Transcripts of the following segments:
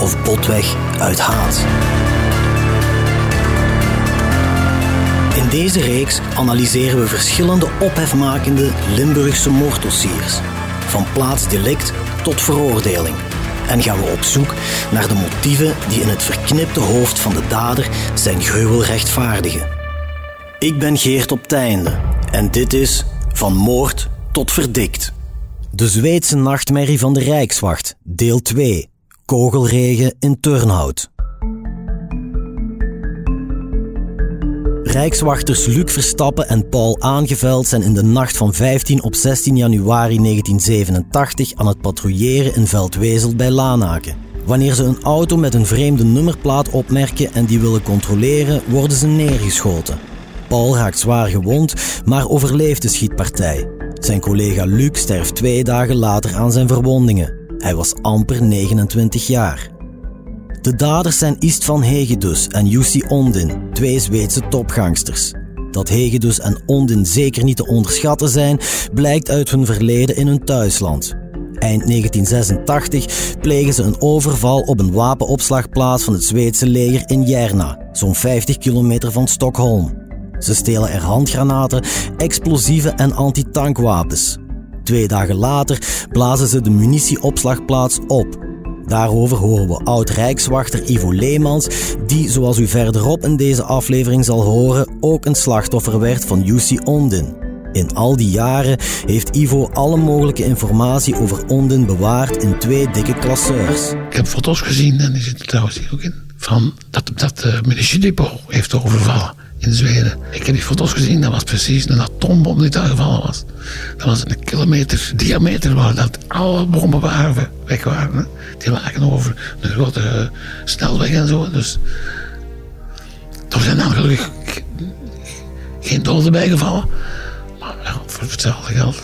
of botweg uit haat. In deze reeks analyseren we verschillende ophefmakende Limburgse moorddossiers, van plaatsdelict tot veroordeling. En gaan we op zoek naar de motieven die in het verknipte hoofd van de dader zijn gruwel rechtvaardigen. Ik ben Geert op Teinde en dit is Van Moord tot Verdikt. De Zweedse nachtmerrie van de Rijkswacht, deel 2. Kogelregen in Turnhout. Rijkswachters Luc Verstappen en Paul Aangeveld zijn in de nacht van 15 op 16 januari 1987 aan het patrouilleren in Veldwezel bij Lanaken. Wanneer ze een auto met een vreemde nummerplaat opmerken en die willen controleren, worden ze neergeschoten. Paul raakt zwaar gewond, maar overleeft de schietpartij. Zijn collega Luc sterft twee dagen later aan zijn verwondingen. Hij was amper 29 jaar. De daders zijn Ist van Hegedus en Jussi Ondin, twee Zweedse topgangsters. Dat Hegedus en Ondin zeker niet te onderschatten zijn, blijkt uit hun verleden in hun thuisland. Eind 1986 plegen ze een overval op een wapenopslagplaats van het Zweedse leger in Järna, zo'n 50 kilometer van Stockholm. Ze stelen er handgranaten, explosieven en antitankwapens. Twee dagen later blazen ze de munitieopslagplaats op. Daarover horen we oud-rijkswachter Ivo Leemans, die, zoals u verderop in deze aflevering zal horen, ook een slachtoffer werd van Jussi Ondin. In al die jaren heeft Ivo alle mogelijke informatie over Ondin bewaard in twee dikke klasseurs. Ik heb foto's gezien, en die zitten trouwens hier ook in, van dat, dat uh, munitiedepot heeft overvallen in Zweden. Ik heb die foto's gezien, dat was precies een atoombom die daar gevallen was. Dat was een kilometer diameter waar dat alle bommen waren, weg waren. Die lagen over een grote uh, snelweg en zo. Dus er zijn dan gelukkig geen doden bijgevallen. Maar ja, voor hetzelfde geld.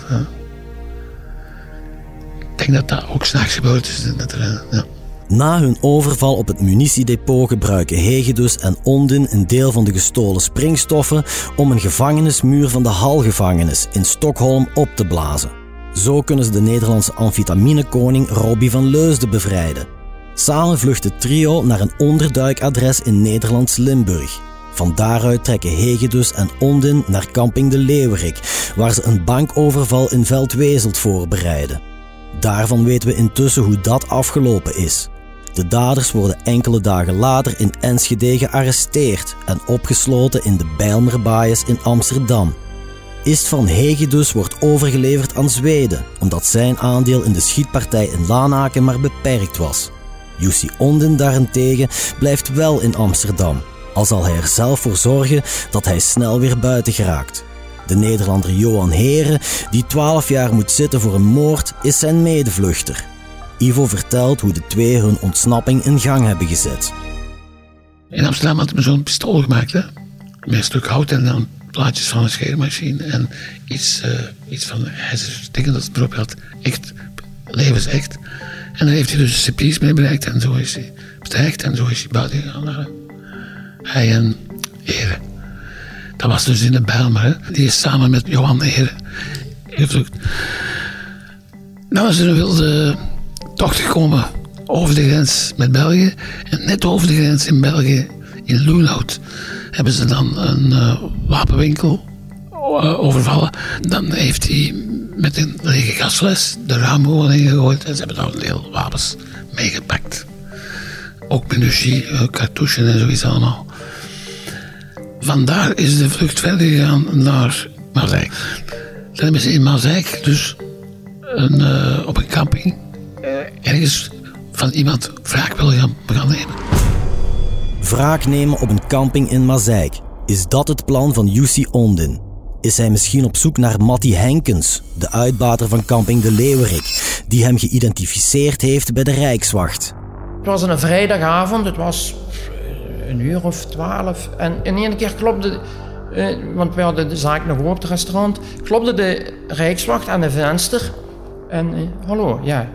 Ik denk dat dat ook s'nachts gebeurd is. Dat er, ja. Na hun overval op het munitiedepot gebruiken Hegedus en Ondin een deel van de gestolen springstoffen om een gevangenismuur van de Halgevangenis in Stockholm op te blazen. Zo kunnen ze de Nederlandse amfetaminekoning Robbie van Leusden bevrijden. Samen vlucht het trio naar een onderduikadres in Nederlands Limburg. Van daaruit trekken Hegedus en Ondin naar camping de Leeuwerik, waar ze een bankoverval in Veldwezelt voorbereiden. Daarvan weten we intussen hoe dat afgelopen is. De daders worden enkele dagen later in Enschede gearresteerd en opgesloten in de Bijlmerbaaiers in Amsterdam. Ist van Hegedus wordt overgeleverd aan Zweden, omdat zijn aandeel in de schietpartij in Lanaken maar beperkt was. Jussi Onden daarentegen blijft wel in Amsterdam, al zal hij er zelf voor zorgen dat hij snel weer buiten geraakt. De Nederlander Johan Heren, die 12 jaar moet zitten voor een moord, is zijn medevluchter. Ivo vertelt hoe de twee hun ontsnapping in gang hebben gezet. In Amsterdam had hij zo'n pistool gemaakt, hè? met een stuk hout en dan plaatjes van een scheermachine en iets, uh, iets van dingen dat het erop had. Echt, levensecht. En dan heeft hij dus CP's mee bereikt en zo is hij bestijgd en zo is hij buiten gegaan. Hij en Heren. Dat was dus in de Bijlmer. Die is samen met Johan Heren gevlucht. Nou was er een wilde gekomen over de grens met België. En net over de grens in België, in Loenhout, hebben ze dan een uh, wapenwinkel uh, overvallen. Dan heeft hij met een lege gasfles de ramen gewoon ingegooid. En ze hebben daar een deel wapens meegepakt. Ook munitie, uh, cartouchen en zoiets allemaal. Vandaar is de vlucht verder gegaan naar Mazeik. Dan hebben ze in Mazeik dus een, op een camping ergens van iemand wraak willen gaan, gaan nemen. Wraak nemen op een camping in Mazeik. Is dat het plan van Jussi Ondin? Is hij misschien op zoek naar Matti Henkens, de uitbater van camping De Leeuwerik, die hem geïdentificeerd heeft bij de Rijkswacht? was een vrijdagavond, het was een uur of twaalf. En in één keer klopte, eh, want we hadden de zaak nog op het restaurant, klopte de Rijkswacht aan de venster. En eh, hallo, ja.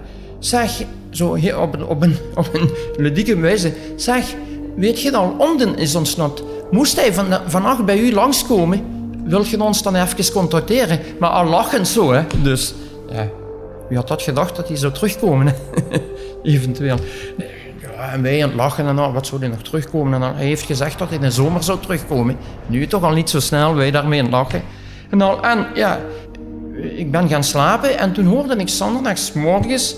Zeg, zo op een, op een, op een ludieke wijze, zeg, weet je dat Omden is ontsnapt? Moest hij van, vannacht bij u langskomen? Wil je ons dan even contacteren? Maar al lachend zo, hè. Dus, ja. Wie had dat gedacht dat hij zou terugkomen? Eventueel. Ja, en wij aan het lachen en al, wat zou hij nog terugkomen? En dan, hij heeft gezegd dat hij in de zomer zou terugkomen. Nu toch al niet zo snel, wij daarmee aan het lachen. En, al, en ja, ik ben gaan slapen en toen hoorde ik zondags morgens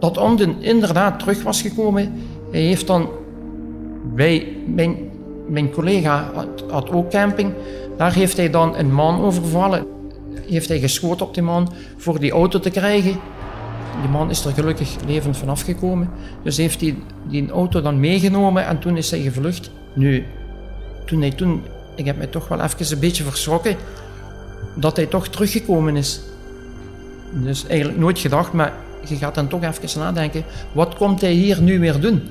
dat Omden inderdaad terug was gekomen. Hij heeft dan mijn, mijn collega had, had ook camping. Daar heeft hij dan een man overvallen. Heeft hij geschoten op die man voor die auto te krijgen. Die man is er gelukkig levend vanaf gekomen. Dus heeft hij die auto dan meegenomen en toen is hij gevlucht. Nu, toen hij toen, ik heb mij toch wel even een beetje verschrokken dat hij toch teruggekomen is. Dus eigenlijk nooit gedacht, maar je gaat dan toch even nadenken. Wat komt hij hier nu weer doen?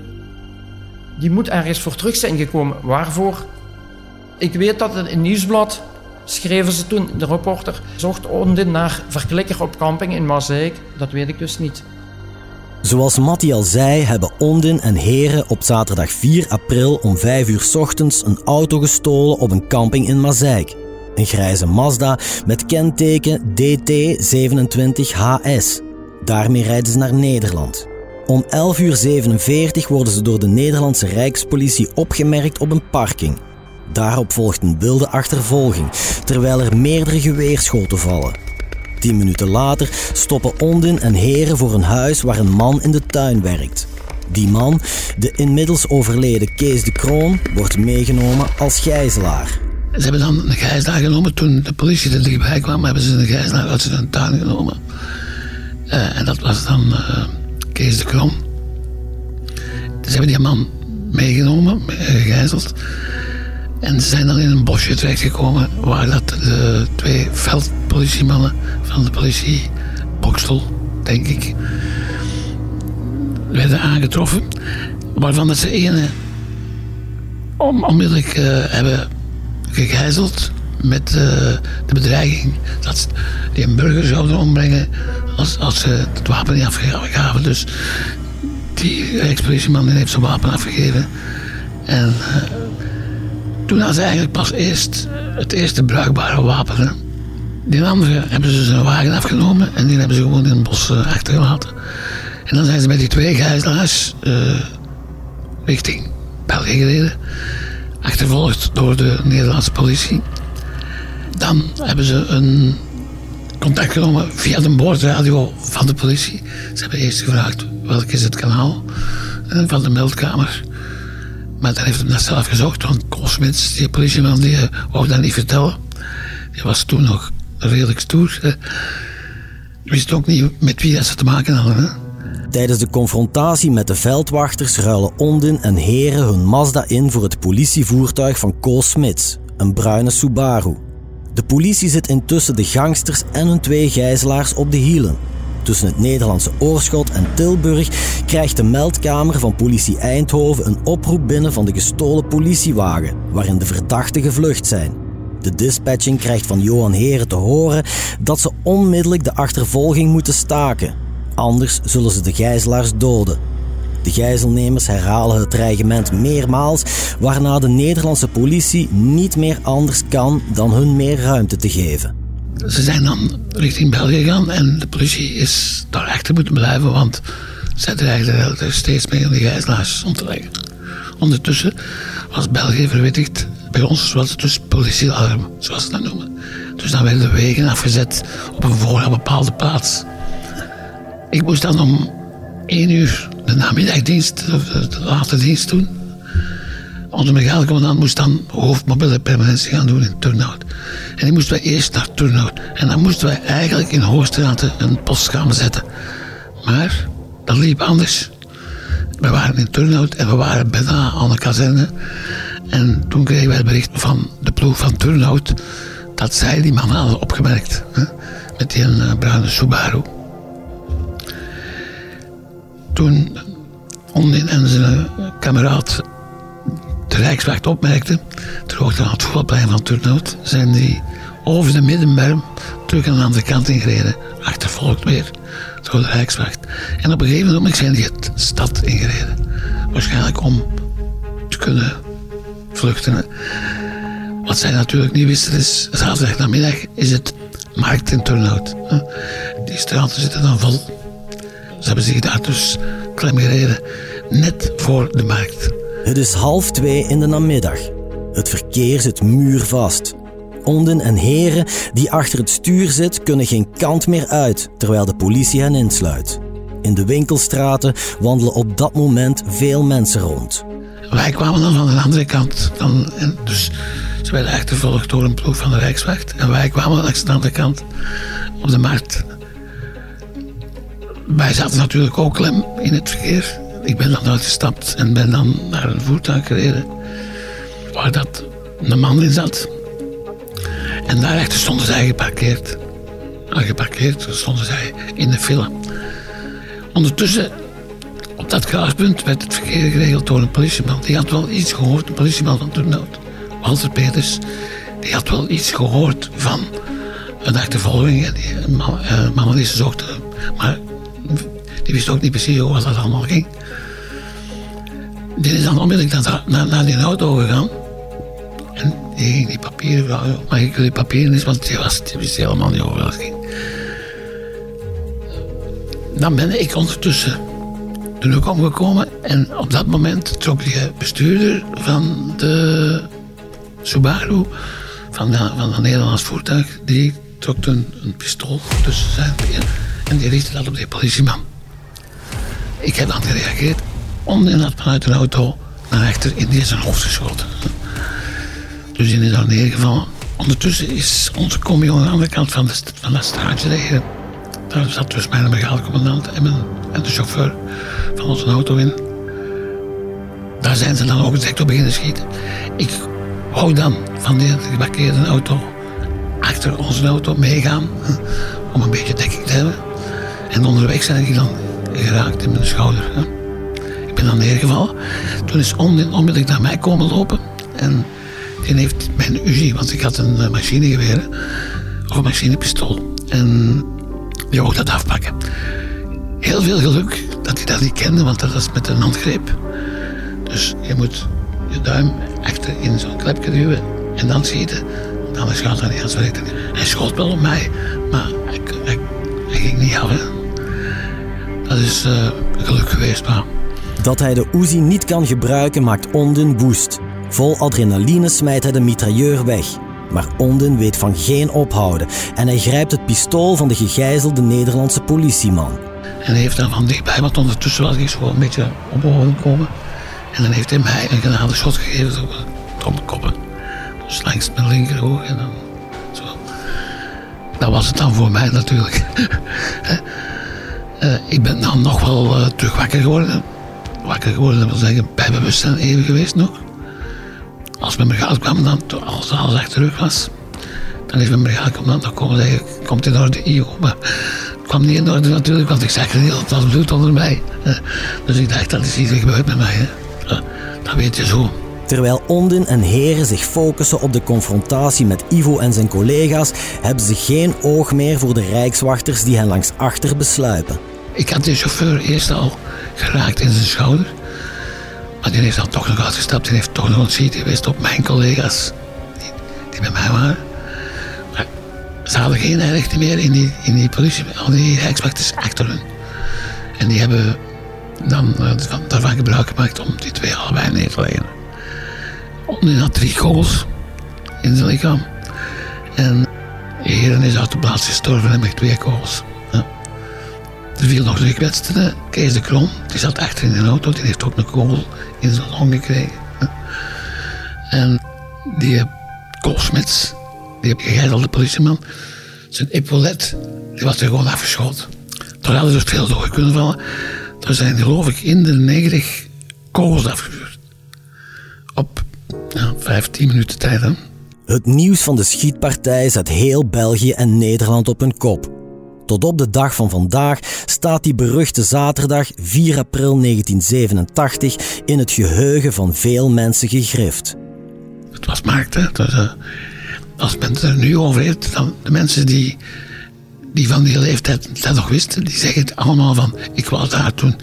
Die moet ergens voor terug zijn gekomen. Waarvoor? Ik weet dat het in Nieuwsblad schreven ze toen, de reporter zocht Onden naar verklikker op camping in Maaseik. Dat weet ik dus niet. Zoals Mattie al zei, hebben Ondin en Heren op zaterdag 4 april om 5 uur ochtends een auto gestolen op een camping in Mazeik. Een grijze Mazda met kenteken DT27HS. Daarmee rijden ze naar Nederland. Om 11 uur 47 worden ze door de Nederlandse Rijkspolitie opgemerkt op een parking. Daarop volgt een wilde achtervolging, terwijl er meerdere geweerschoten vallen. Tien minuten later stoppen Ondin en Heren voor een huis waar een man in de tuin werkt. Die man, de inmiddels overleden Kees de Kroon, wordt meegenomen als gijzelaar. Ze hebben dan een gijzelaar genomen. Toen de politie er dichtbij kwam, hebben ze een gijzelaar uit zijn tuin genomen. Eh, en dat was dan eh, Kees de Krom. Ze hebben die man meegenomen, eh, gegijzeld. En ze zijn dan in een bosje terechtgekomen waar dat de twee veldpolitiemannen van de politie, Bokstel, denk ik, werden aangetroffen. Waarvan dat ze ene onmiddellijk eh, hebben gegijzeld met eh, de bedreiging dat ze die een burger zouden ombrengen als, als ze het wapen niet afgaven. Dus die ex-politieman heeft zijn wapen afgegeven. En eh, toen hadden ze eigenlijk pas eerst het eerste bruikbare wapen. Die andere hebben ze zijn wagen afgenomen en die hebben ze gewoon in het bos eh, achtergelaten. En dan zijn ze met die twee gijzelaars richting België gereden. Achtervolgd door de Nederlandse politie. Dan hebben ze een contact genomen via de boordradio van de politie. Ze hebben eerst gevraagd welk is het kanaal eh, van de meldkamer. Maar dan heeft hij dat zelf gezocht, want Koolsmits, die politieman, die eh, wou dat niet vertellen. Die was toen nog redelijk stoer. hè. Wist ook niet met wie dat ze te maken hadden. Hè. Tijdens de confrontatie met de veldwachters ruilen Ondin en Heren hun Mazda in voor het politievoertuig van Koos Smits, een bruine Subaru. De politie zit intussen de gangsters en hun twee gijzelaars op de hielen. Tussen het Nederlandse Oorschot en Tilburg krijgt de meldkamer van politie Eindhoven een oproep binnen van de gestolen politiewagen, waarin de verdachten gevlucht zijn. De dispatching krijgt van Johan Heren te horen dat ze onmiddellijk de achtervolging moeten staken. Anders zullen ze de gijzelaars doden. De gijzelnemers herhalen het dreigement meermaals, waarna de Nederlandse politie niet meer anders kan dan hun meer ruimte te geven. Ze zijn dan richting België gegaan en de politie is daarachter moeten blijven, want zij dreigden er steeds meer de gijzelaars om te leggen. Ondertussen was België verwittigd. Bij ons was het dus politiealarm, zoals ze dat noemen. Dus dan werden de wegen afgezet op een vooraf bepaalde plaats. Ik moest dan om één uur de namiddagdienst, of de late dienst doen. Onze brigadecommandant moest dan hoofdmobiele permanentie gaan doen in Turnhout. En die moesten wij eerst naar Turnhout. En dan moesten wij eigenlijk in Hoogstraten een post gaan zetten. Maar dat liep anders. We waren in Turnhout en we waren bijna aan de kazerne. En toen kregen wij het bericht van de ploeg van Turnhout dat zij die man hadden opgemerkt. Hè, met die uh, bruine Subaru. Toen Ondin en zijn kameraad de Rijkswacht opmerkte, ter hoogte van het voetbalplein van Turnhout, zijn die over de middenberm terug aan de andere kant ingereden. Achtervolgd weer door de Rijkswacht. En op een gegeven moment zijn die het stad ingereden. Waarschijnlijk om te kunnen vluchten. Wat zij natuurlijk niet wisten is, zaterdag namiddag is het markt in Turnhout. Die straten zitten dan vol. Ze hebben zich daar dus klem gereden, net voor de markt. Het is half twee in de namiddag. Het verkeer zit muurvast. Onden en heren die achter het stuur zit, kunnen geen kant meer uit, terwijl de politie hen insluit. In de winkelstraten wandelen op dat moment veel mensen rond. Wij kwamen dan van de andere kant. Dan, dus ze werden achtervolgd door een ploeg van de Rijkswacht. En wij kwamen langs de andere kant op de markt. Wij zaten natuurlijk ook klem in het verkeer. Ik ben dan uitgestapt en ben dan naar een voertuig gereden. Waar dat een man in zat. En daarachter stonden zij geparkeerd. Al geparkeerd stonden zij in de file. Ondertussen, op dat kruispunt, werd het verkeer geregeld door een politieman. Die had wel iets gehoord, een politieman van Turnhout. Walter Peters, die had wel iets gehoord van een achtervolging. Die, een man, een man die ze zochten. Maar die wist ook niet precies hoe dat allemaal ging. Die is dan onmiddellijk naar, naar, die auto gegaan. En die ging die papieren. Maar ik die papieren eens, want die, was, die wist helemaal niet wat het ging. Dan ben ik ondertussen de hoek omgekomen. En op dat moment trok die bestuurder van de Subaru, van, de, van Nederlands voertuig, die trok een, een pistool tussen zijn benen. En die richtte dat op die politieman. Ik heb dan gereageerd. Had vanuit een auto naar rechter in zijn hoofd geschoten. Dus die is daar neergevallen. Ondertussen is onze combi aan de andere kant van, de, van dat straatje liggen. Daar zat dus mijn brigade en, en de chauffeur van onze auto in. Daar zijn ze dan ook direct op beginnen schieten. Ik wou dan van die geparkeerde auto achter onze auto meegaan om een beetje dekking te hebben. En onderweg zijn ik dan geraakt in mijn schouder. Ik ben dan neergevallen. Toen is onmiddellijk naar mij komen lopen. En die heeft mijn Uzi, want ik had een machinegeweer of een machinepistool. En die wou dat afpakken. Heel veel geluk dat hij dat niet kende, want dat was met een handgreep. Dus je moet je duim achter in zo'n klepje duwen en dan schieten. Anders gaat dat niet werkt. Hij schoot wel op mij, maar hij, hij, hij ging niet af. Hè. Dat is uh, geluk geweest, maar... Dat hij de Uzi niet kan gebruiken maakt Onden woest. Vol adrenaline smijt hij de mitrailleur weg. Maar Onden weet van geen ophouden en hij grijpt het pistool van de gegijzelde Nederlandse politieman. En hij heeft dan van dichtbij, want ondertussen was ik zo een beetje opgehouden komen. En dan heeft hij mij een genadeschot gegeven op, op de koppen. Dus langs mijn linkeroog en dan zo. Dat was het dan voor mij natuurlijk. uh, ik ben dan nog wel uh, terug wakker geworden. Wakker geworden, dat wil zeggen, bij bewustzijn even geweest nog. Als mijn brigade kwam, dan, als alles echt terug was, dan is mijn brigade dan nog komen zeggen, komt in orde, Igo. Maar het kwam niet in orde natuurlijk, want ik zag er heel wat bloed onder mij. Dus ik dacht, dat is iets gebeurd met mij. Hè. Dat weet je zo. Terwijl Ondin en Heren zich focussen op de confrontatie met Ivo en zijn collega's, hebben ze geen oog meer voor de rijkswachters die hen langs achter besluipen. Ik had de chauffeur eerst al geraakt in zijn schouder. Maar die heeft dan toch nog uitgestapt en heeft toch nog een ziet geweest op mijn collega's. Die, die bij mij waren. Ze hadden geen rechten meer in die, in die politie. Al die rijkswachters achter hun. En die hebben dan uh, daarvan gebruik gemaakt om die twee allebei neer te leggen. Ondin had drie kogels in zijn lichaam. En Heren is uit de plaats gestorven en met twee kogels. Ja. Er viel nog een gekwetste, Kees de Kron. Die zat achter in de auto. Die heeft ook een kogel in zijn long gekregen. En die Koolsmits, die gegijzelde politieman, zijn epaulet, die was er gewoon afgeschoten. Daar hadden ze veel door kunnen vallen. Er zijn geloof ik in de 90 kogels afgevuurd. Op ja, 15 minuten tijd. Het nieuws van de schietpartij zet heel België en Nederland op hun kop. Tot op de dag van vandaag staat die beruchte zaterdag 4 april 1987 in het geheugen van veel mensen gegrift. Het was maakt, hè. Was, uh, als men het er nu over heeft, dan de mensen die, die van die leeftijd dat nog wisten, die zeggen het allemaal van, ik was daar toen.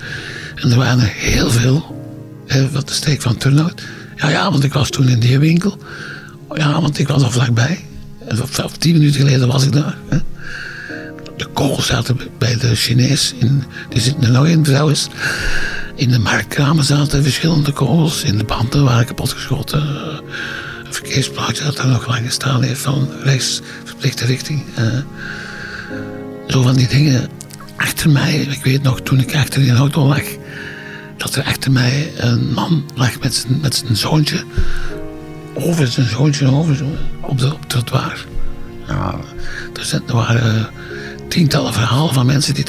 En er waren er heel veel, hè, wat de steek van Turnhout. Ja, ja, want ik was toen in die winkel. Ja, want ik was al vlakbij. En tien minuten geleden was ik daar. Hè. De kogels zaten bij de Chinees. In, die zitten er nog in trouwens. In de marktkramen zaten verschillende kogels. In de banden waren kapotgeschoten. Een verkeersplaatje dat er nog lang gestaan heeft van rechts verplichte richting. Zo van die dingen. Achter mij, ik weet nog toen ik achter die auto lag, dat er achter mij een man lag met zijn, met zijn zoontje. Over zijn zoontje over, op, het trottoir. Ja, er waren tientallen verhalen van mensen die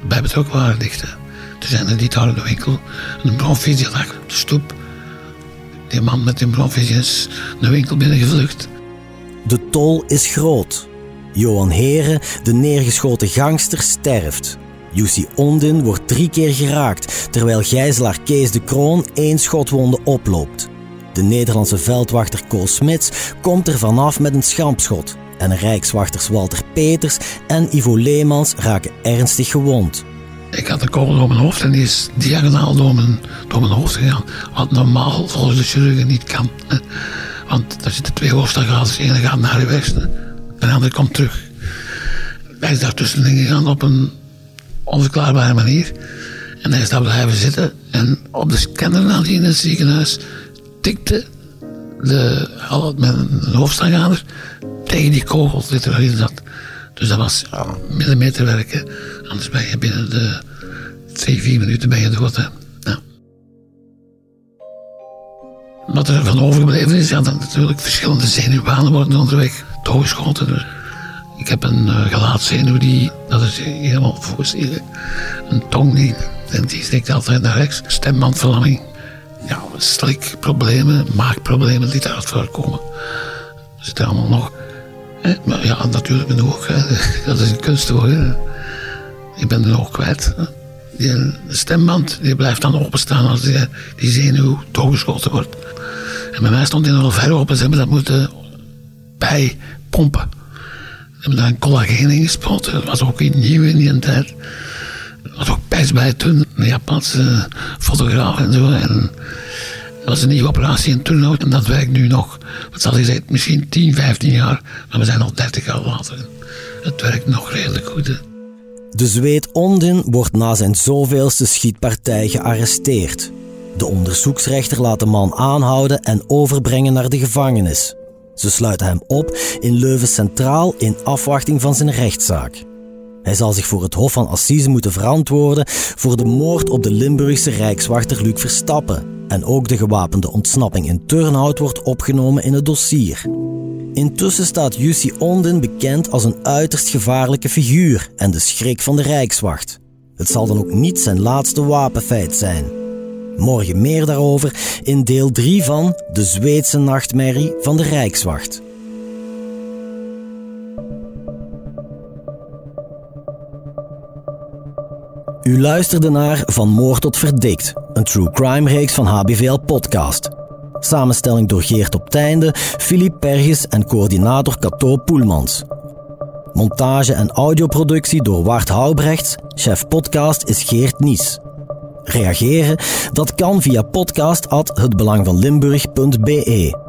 erbij betrokken waren dichten. Er zijn er daar in de winkel een bronvisie lag op de stoep. Die man met die bronvisie is de winkel binnengevlucht. De tol is groot. Johan Heren, de neergeschoten gangster, sterft. Jussi Ondin wordt drie keer geraakt, terwijl gijzelaar Kees de Kroon één schotwonde oploopt. De Nederlandse veldwachter Kool Smits komt er vanaf met een schampschot en rijkswachters Walter Peters en Ivo Leemans raken ernstig gewond. Ik had een kogel door mijn hoofd en die is diagonaal door mijn, door mijn hoofd gegaan. Wat normaal volgens de chirurgen niet kan. Want daar zitten twee hoofdstadgaders. De ene gaat naar de westen en de andere komt terug. Hij is daartussenin gegaan op een onverklaarbare manier. En hij is daar blijven zitten. En op de scanner in het ziekenhuis tikte de, al mijn hoofdstadgader tegen die kogel die erin zat. Dus dat was ja, millimeterwerken. Anders ben je binnen de twee, vier minuten ben je dood. Hè. Wat er van overgebleven is, ja, dat natuurlijk verschillende zenuwbanen worden onderweg doorgeschoten. Dus ik heb een uh, gelaatzenuw die, dat is helemaal voorstellen. Een tong die, en die steekt altijd naar rechts. Stembandverlamming. Ja, slikproblemen, maagproblemen die daar voorkomen. Dat zit allemaal nog. Maar ja, natuurlijk ben ik ook. Dat is een kunstwoord. Ik ben de oog kwijt. Die stemband die blijft dan openstaan als die, die zenuw doorgeschoten wordt. En bij mij stond die nog ver open. Ze hebben dat moeten bijpompen. Hebben daar een collageen in gespoten. Dat was ook nieuw in die tijd. Dat was ook best bij toen. Een Japanse fotograaf en zo. En dat was een nieuwe operatie in Turnhout en dat werkt nu nog, wat zal zeggen, misschien 10, 15 jaar. Maar we zijn al 30 jaar later. Het werkt nog redelijk goed. De Zweed Ondin wordt na zijn zoveelste schietpartij gearresteerd. De onderzoeksrechter laat de man aanhouden en overbrengen naar de gevangenis. Ze sluiten hem op in Leuven Centraal in afwachting van zijn rechtszaak. Hij zal zich voor het Hof van Assise moeten verantwoorden voor de moord op de Limburgse rijkswachter Luc Verstappen. En ook de gewapende ontsnapping in Turnhout wordt opgenomen in het dossier. Intussen staat Jussi Onden bekend als een uiterst gevaarlijke figuur en de schrik van de Rijkswacht. Het zal dan ook niet zijn laatste wapenfeit zijn. Morgen meer daarover in deel 3 van De Zweedse nachtmerrie van de Rijkswacht. U luisterde naar Van Moord tot Verdikt, een true crime reeks van HBVL Podcast. Samenstelling door Geert op Teinde, Philippe Perges en coördinator Cato Poelmans. Montage en audioproductie door Wart Houbrechts, chef podcast is Geert Nies. Reageren? Dat kan via podcast@hetbelangvanlimburg.be.